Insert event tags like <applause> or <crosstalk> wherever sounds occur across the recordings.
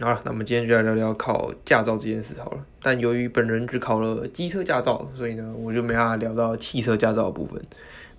好了，那么今天就来聊聊考驾照这件事好了。但由于本人只考了机车驾照，所以呢，我就没法聊到汽车驾照的部分。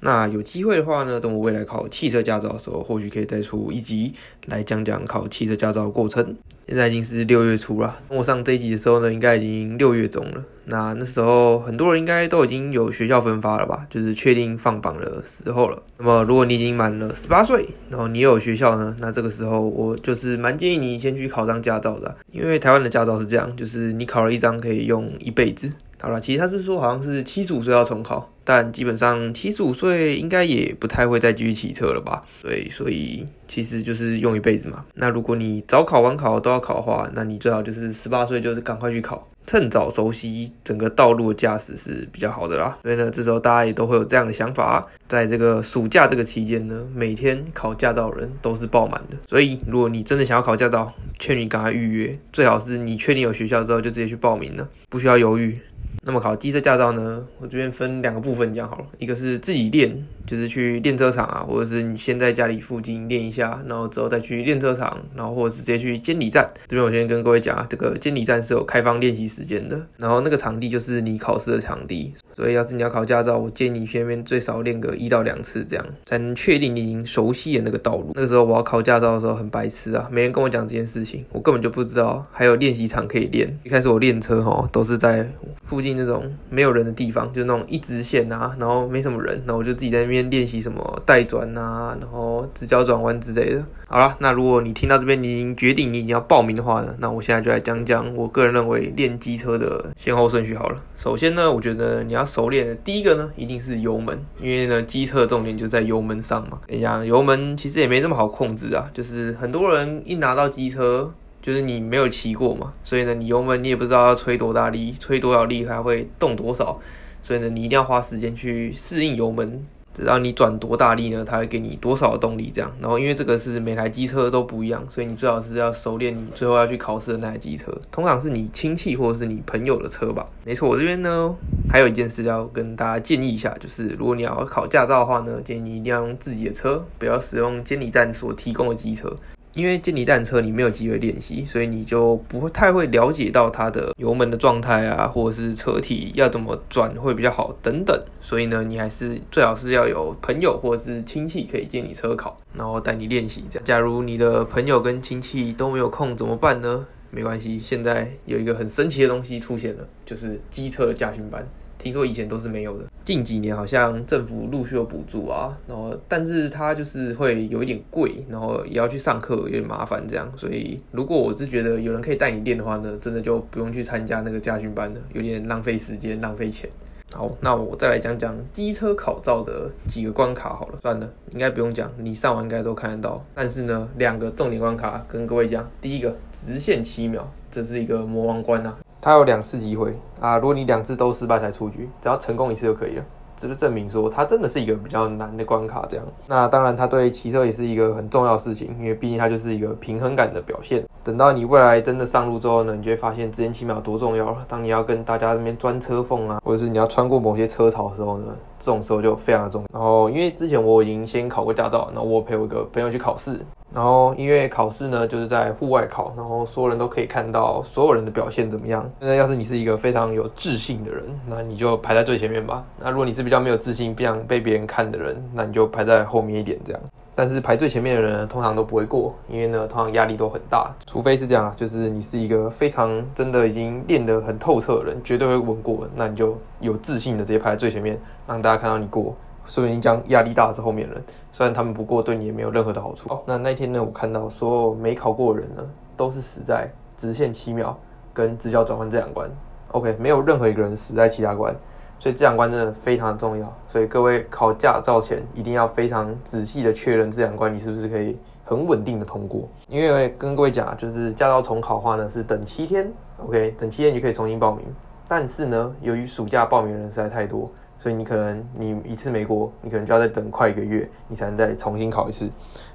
那有机会的话呢，等我未来考汽车驾照的时候，或许可以再出一集来讲讲考汽车驾照的过程。现在已经是六月初了，我上这一集的时候呢，应该已经六月中了。那那时候很多人应该都已经有学校分发了吧，就是确定放榜的时候了。那么如果你已经满了十八岁，然后你有学校呢，那这个时候我就是蛮建议你先去考张驾照的，因为台湾的驾照是这样，就是你考了一张可以用一辈子。好了，其实他是说好像是七十五岁要重考，但基本上七十五岁应该也不太会再继续骑车了吧？对，所以其实就是用一辈子嘛。那如果你早考晚考都要考的话，那你最好就是十八岁就是赶快去考，趁早熟悉整个道路的驾驶是比较好的啦。所以呢，这时候大家也都会有这样的想法，在这个暑假这个期间呢，每天考驾照人都是爆满的。所以如果你真的想要考驾照，劝你赶快预约，最好是你确定有学校之后就直接去报名了，不需要犹豫。那么考机车驾照呢？我这边分两个部分讲好了，一个是自己练，就是去练车场啊，或者是你先在家里附近练一下，然后之后再去练车场，然后或者直接去监理站。这边我先跟各位讲啊，这个监理站是有开放练习时间的，然后那个场地就是你考试的场地。所以要是你要考驾照，我建议你前面最少练个一到两次，这样才能确定你已经熟悉了那个道路。那个时候我要考驾照的时候很白痴啊，没人跟我讲这件事情，我根本就不知道还有练习场可以练。一开始我练车哈，都是在附近那种没有人的地方，就那种一直线啊，然后没什么人，然后我就自己在那边练习什么带转啊，然后直角转弯之类的。好了，那如果你听到这边，你已经决定你已经要报名的话呢，那我现在就来讲讲我个人认为练机车的先后顺序好了。首先呢，我觉得你要熟练的第一个呢，一定是油门，因为呢，机车重点就在油门上嘛。你讲，油门其实也没这么好控制啊，就是很多人一拿到机车，就是你没有骑过嘛，所以呢，你油门你也不知道要吹多大力，吹多少力还会动多少，所以呢，你一定要花时间去适应油门。只要你转多大力呢，它会给你多少动力这样。然后因为这个是每台机车都不一样，所以你最好是要熟练你最后要去考试的那台机车，通常是你亲戚或者是你朋友的车吧。没错，我这边呢 <laughs> 还有一件事要跟大家建议一下，就是如果你要考驾照的话呢，建议你一定要用自己的车，不要使用监理站所提供的机车。因为监理站车你没有机会练习，所以你就不会太会了解到它的油门的状态啊，或者是车体要怎么转会比较好等等。所以呢，你还是最好是要有朋友或者是亲戚可以借你车考，然后带你练习这样。假如你的朋友跟亲戚都没有空怎么办呢？没关系，现在有一个很神奇的东西出现了，就是机车的驾训班。听说以前都是没有的，近几年好像政府陆续有补助啊，然后但是它就是会有一点贵，然后也要去上课，有点麻烦这样。所以如果我是觉得有人可以带你练的话呢，真的就不用去参加那个驾训班了，有点浪费时间、浪费钱。好，那我再来讲讲机车考照的几个关卡好了，算了，应该不用讲，你上完应该都看得到。但是呢，两个重点关卡跟各位讲，第一个直线七秒，这是一个魔王关呐。它有两次机会啊，如果你两次都失败才出局，只要成功一次就可以了。这就证明说它真的是一个比较难的关卡。这样，那当然它对骑车也是一个很重要的事情，因为毕竟它就是一个平衡感的表现。等到你未来真的上路之后呢，你就会发现直线七秒多重要了。当你要跟大家这边钻车缝啊，或者是你要穿过某些车槽的时候呢，这种时候就非常的重要。然后因为之前我已经先考过驾照，然后我陪我一个朋友去考试。然后，因为考试呢，就是在户外考，然后所有人都可以看到所有人的表现怎么样。那要是你是一个非常有自信的人，那你就排在最前面吧。那如果你是比较没有自信、不想被别人看的人，那你就排在后面一点这样。但是排最前面的人，通常都不会过，因为呢，通常压力都很大。除非是这样啊，就是你是一个非常真的已经练得很透彻的人，绝对会稳过。那你就有自信的直接排在最前面，让大家看到你过。所以你讲压力大的是后面人，虽然他们不过，对你也没有任何的好处。哦，那那天呢，我看到所有没考过的人呢，都是死在直线七秒跟直角转弯这两关。OK，没有任何一个人死在其他关，所以这两关真的非常重要。所以各位考驾照前一定要非常仔细的确认这两关你是不是可以很稳定的通过。因为跟各位讲，就是驾照重考的话呢，是等七天，OK，等七天就可以重新报名。但是呢，由于暑假报名人实在太多。所以你可能你一次没过，你可能就要再等快一个月，你才能再重新考一次。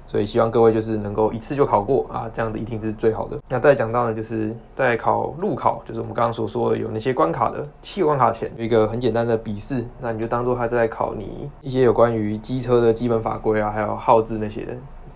所以希望各位就是能够一次就考过啊，这样子一定是最好的。那再讲到呢，就是在考路考，就是我们刚刚所说的有那些关卡的七个关卡前，有一个很简单的笔试，那你就当做他在考你一些有关于机车的基本法规啊，还有号字那些的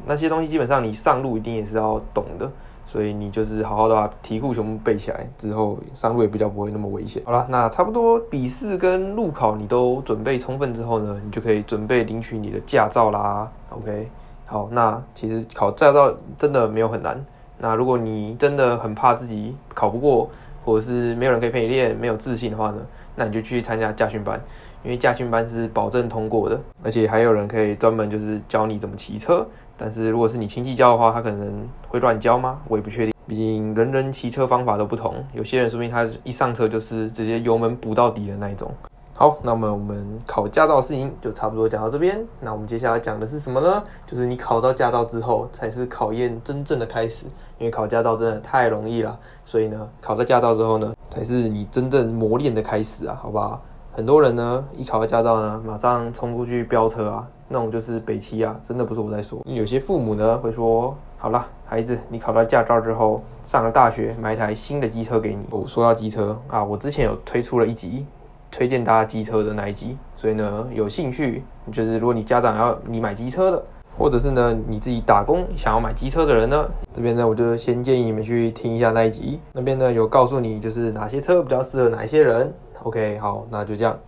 那些东西，基本上你上路一定也是要懂的。所以你就是好好的把题库全部背起来，之后上路也比较不会那么危险。好了，那差不多笔试跟路考你都准备充分之后呢，你就可以准备领取你的驾照啦。OK，好，那其实考驾照真的没有很难。那如果你真的很怕自己考不过，或者是没有人可以陪你练，没有自信的话呢，那你就去参加驾训班，因为驾训班是保证通过的，而且还有人可以专门就是教你怎么骑车。但是如果是你亲戚教的话，他可能会乱教吗？我也不确定。毕竟人人骑车方法都不同，有些人说明他一上车就是直接油门补到底的那一种。好，那么我们考驾照事情就差不多讲到这边。那我们接下来讲的是什么呢？就是你考到驾照之后，才是考验真正的开始。因为考驾照真的太容易了，所以呢，考到驾照之后呢，才是你真正磨练的开始啊，好不好？很多人呢，一考到驾照呢，马上冲出去飙车啊。那种就是北汽啊，真的不是我在说。有些父母呢会说：“好了，孩子，你考到驾照之后，上了大学，买一台新的机车给你。”我说到机车啊，我之前有推出了一集推荐大家机车的那一集，所以呢，有兴趣就是如果你家长要你买机车的，或者是呢你自己打工想要买机车的人呢，这边呢我就先建议你们去听一下那一集，那边呢有告诉你就是哪些车比较适合哪一些人。OK，好，那就这样。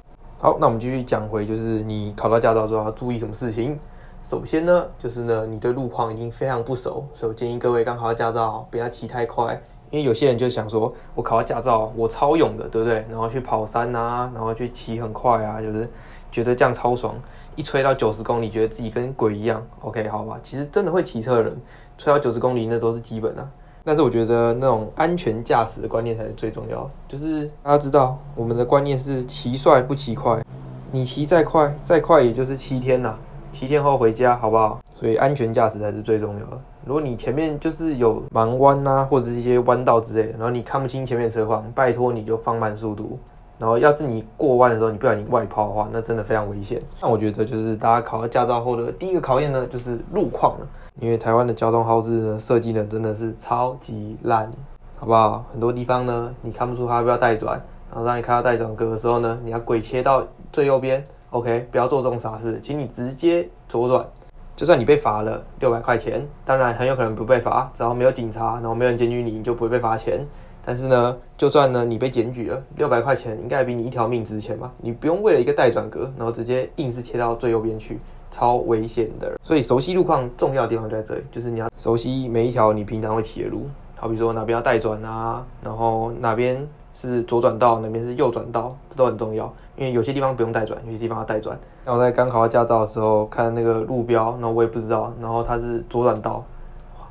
好，那我们继续讲回，就是你考到驾照之后要注意什么事情。首先呢，就是呢，你对路况已经非常不熟，所以我建议各位刚考到驾照不要骑太快，因为有些人就想说，我考到驾照，我超勇的，对不对？然后去跑山啊，然后去骑很快啊，就是觉得这样超爽，一吹到九十公里，觉得自己跟鬼一样。OK，好吧，其实真的会骑车的人，吹到九十公里那都是基本的。但是我觉得那种安全驾驶的观念才是最重要的。就是大家知道，我们的观念是骑帅不骑快。你骑再快，再快也就是七天呐，七天后回家，好不好？所以安全驾驶才是最重要的。如果你前面就是有盲弯呐，或者是一些弯道之类的，然后你看不清前面车况，拜托你就放慢速度。然后要是你过弯的时候你不小心外抛的话，那真的非常危险。那我觉得就是大家考到驾照后的第一个考验呢，就是路况了。因为台湾的交通号志呢设计呢真的是超级烂，好不好？很多地方呢你看不出它要不要带转，然后让你看到带转格的时候呢，你要鬼切到最右边，OK，不要做这种傻事，请你直接左转。就算你被罚了六百块钱，当然很有可能不被罚，只要没有警察，然后没有人检举你，你就不会被罚钱。但是呢，就算呢你被检举了，六百块钱应该比你一条命值钱吧？你不用为了一个带转格，然后直接硬是切到最右边去。超危险的，所以熟悉路况重要的地方就在这里，就是你要熟悉每一条你平常会骑的路，好比说哪边要带转啊，然后哪边是左转道，哪边是右转道，这都很重要。因为有些地方不用带转，有些地方要带转。那我在刚考到驾照的时候看那个路标，然后我也不知道，然后它是左转道，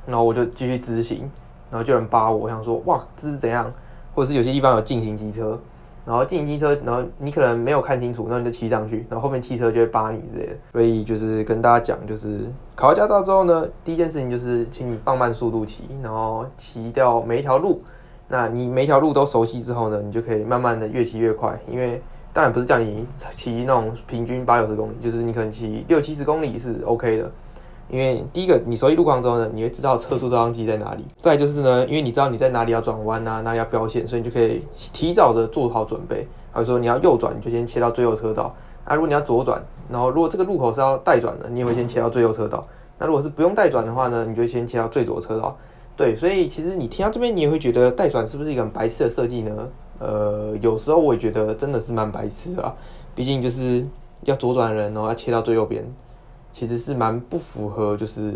然后我就继续直行，然后就有人扒我，我想说哇这是怎样？或者是有些地方有进行机车。然后进行机车，然后你可能没有看清楚，那你就骑上去，然后后面汽车就会扒你之类的。所以就是跟大家讲，就是考到驾照之后呢，第一件事情就是请你放慢速度骑，然后骑掉每一条路。那你每一条路都熟悉之后呢，你就可以慢慢的越骑越快。因为当然不是叫你骑那种平均八九十公里，就是你可能骑六七十公里是 OK 的。因为第一个，你熟悉路况之后呢，你会知道测速照相机在哪里。再就是呢，因为你知道你在哪里要转弯啊，哪里要标线，所以你就可以提早的做好准备。还有说你要右转，你就先切到最右车道。啊，如果你要左转，然后如果这个路口是要带转的，你也会先切到最右车道。那如果是不用带转的话呢，你就先切到最左车道。对，所以其实你听到这边，你也会觉得带转是不是一个很白痴的设计呢？呃，有时候我也觉得真的是蛮白痴的啦。毕竟就是要左转的人，然后要切到最右边。其实是蛮不符合就是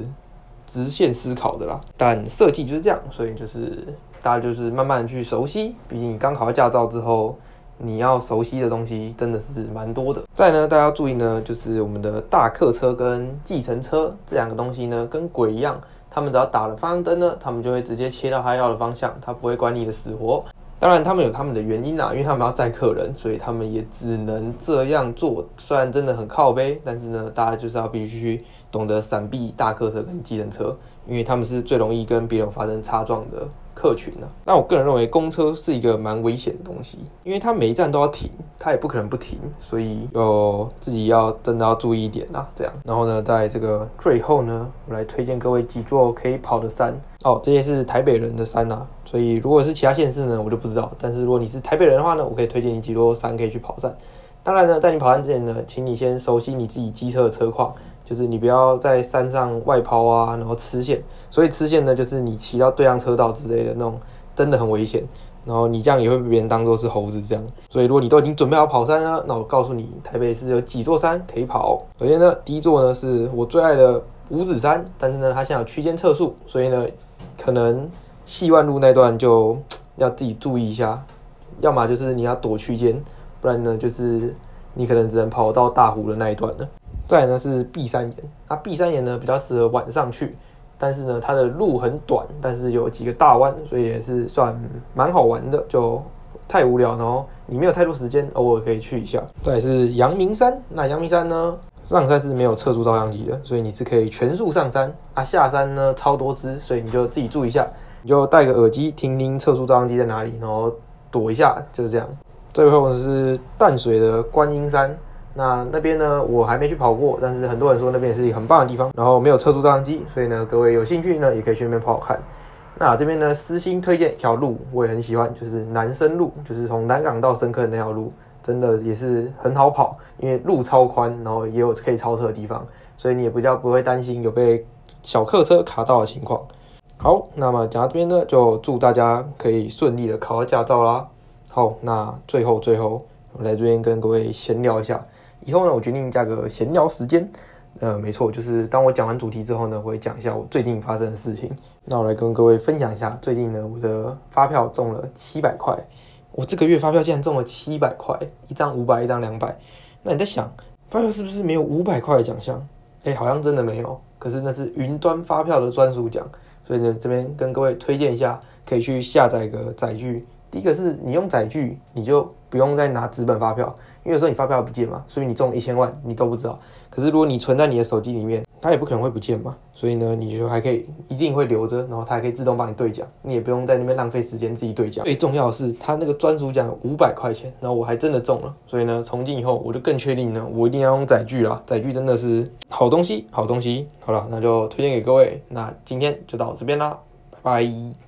直线思考的啦，但设计就是这样，所以就是大家就是慢慢去熟悉。毕竟你刚考到驾照之后，你要熟悉的东西真的是蛮多的。再呢，大家注意呢，就是我们的大客车跟计程车这两个东西呢，跟鬼一样，他们只要打了方向灯呢，他们就会直接切到他要的方向，他不会管你的死活。当然，他们有他们的原因啦，因为他们要载客人，所以他们也只能这样做。虽然真的很靠背，但是呢，大家就是要必须懂得闪避大客车跟计程车，因为他们是最容易跟别人发生擦撞的。客群呢？那我个人认为公车是一个蛮危险的东西，因为它每一站都要停，它也不可能不停，所以有自己要真的要注意一点呐。这样，然后呢，在这个最后呢，我来推荐各位几座可以跑的山哦。这些是台北人的山呐，所以如果是其他县市呢，我就不知道。但是如果你是台北人的话呢，我可以推荐你几座山可以去跑山。当然呢，在你跑山之前呢，请你先熟悉你自己机车的车况，就是你不要在山上外抛啊，然后吃线。所以吃线呢，就是你骑到对向车道之类的那种，真的很危险。然后你这样也会被别人当做是猴子这样。所以如果你都已经准备好跑山了，那我告诉你，台北市有几座山可以跑。首先呢，第一座呢是我最爱的五指山，但是呢它现在有区间测速，所以呢可能细万路那段就 <tsk> 要自己注意一下，要么就是你要躲区间，不然呢就是你可能只能跑到大湖的那一段了。再呢是碧山岩，那碧山岩呢比较适合晚上去，但是呢它的路很短，但是有几个大弯，所以也是算蛮好玩的。就太无聊，然后你没有太多时间，偶尔可以去一下。再是阳明山，那阳明山呢上山是没有测速照相机的，所以你是可以全速上山啊。下山呢超多只，所以你就自己注意一下，你就戴个耳机听听测速照相机在哪里，然后躲一下，就是这样。最后是淡水的观音山。那那边呢，我还没去跑过，但是很多人说那边也是很棒的地方。然后没有测速照相机，所以呢，各位有兴趣呢，也可以去那边跑跑看。那这边呢，私心推荐一条路，我也很喜欢，就是南深路，就是从南港到深坑那条路，真的也是很好跑，因为路超宽，然后也有可以超车的地方，所以你也比较不会担心有被小客车卡到的情况。好，那么讲这边呢，就祝大家可以顺利的考到驾照啦。好，那最后最后，我来这边跟各位闲聊一下。以后呢，我决定加个闲聊时间。呃，没错，就是当我讲完主题之后呢，我会讲一下我最近发生的事情。那我来跟各位分享一下，最近呢，我的发票中了七百块。我这个月发票竟然中了七百块，一张五百，一张两百。那你在想，发票是不是没有五百块的奖项？哎，好像真的没有。可是那是云端发票的专属奖，所以呢，这边跟各位推荐一下，可以去下载个载具。第一个是你用载具，你就不用再拿纸本发票。因为说你发票不见嘛，所以你中一千万你都不知道。可是如果你存在你的手机里面，它也不可能会不见嘛。所以呢，你就还可以一定会留着，然后它还可以自动帮你兑奖，你也不用在那边浪费时间自己兑奖。最重要的是，它那个专属奖五百块钱，然后我还真的中了。所以呢，从今以后我就更确定呢，我一定要用载具了。载具真的是好东西，好东西。好了，那就推荐给各位。那今天就到这边啦，拜拜。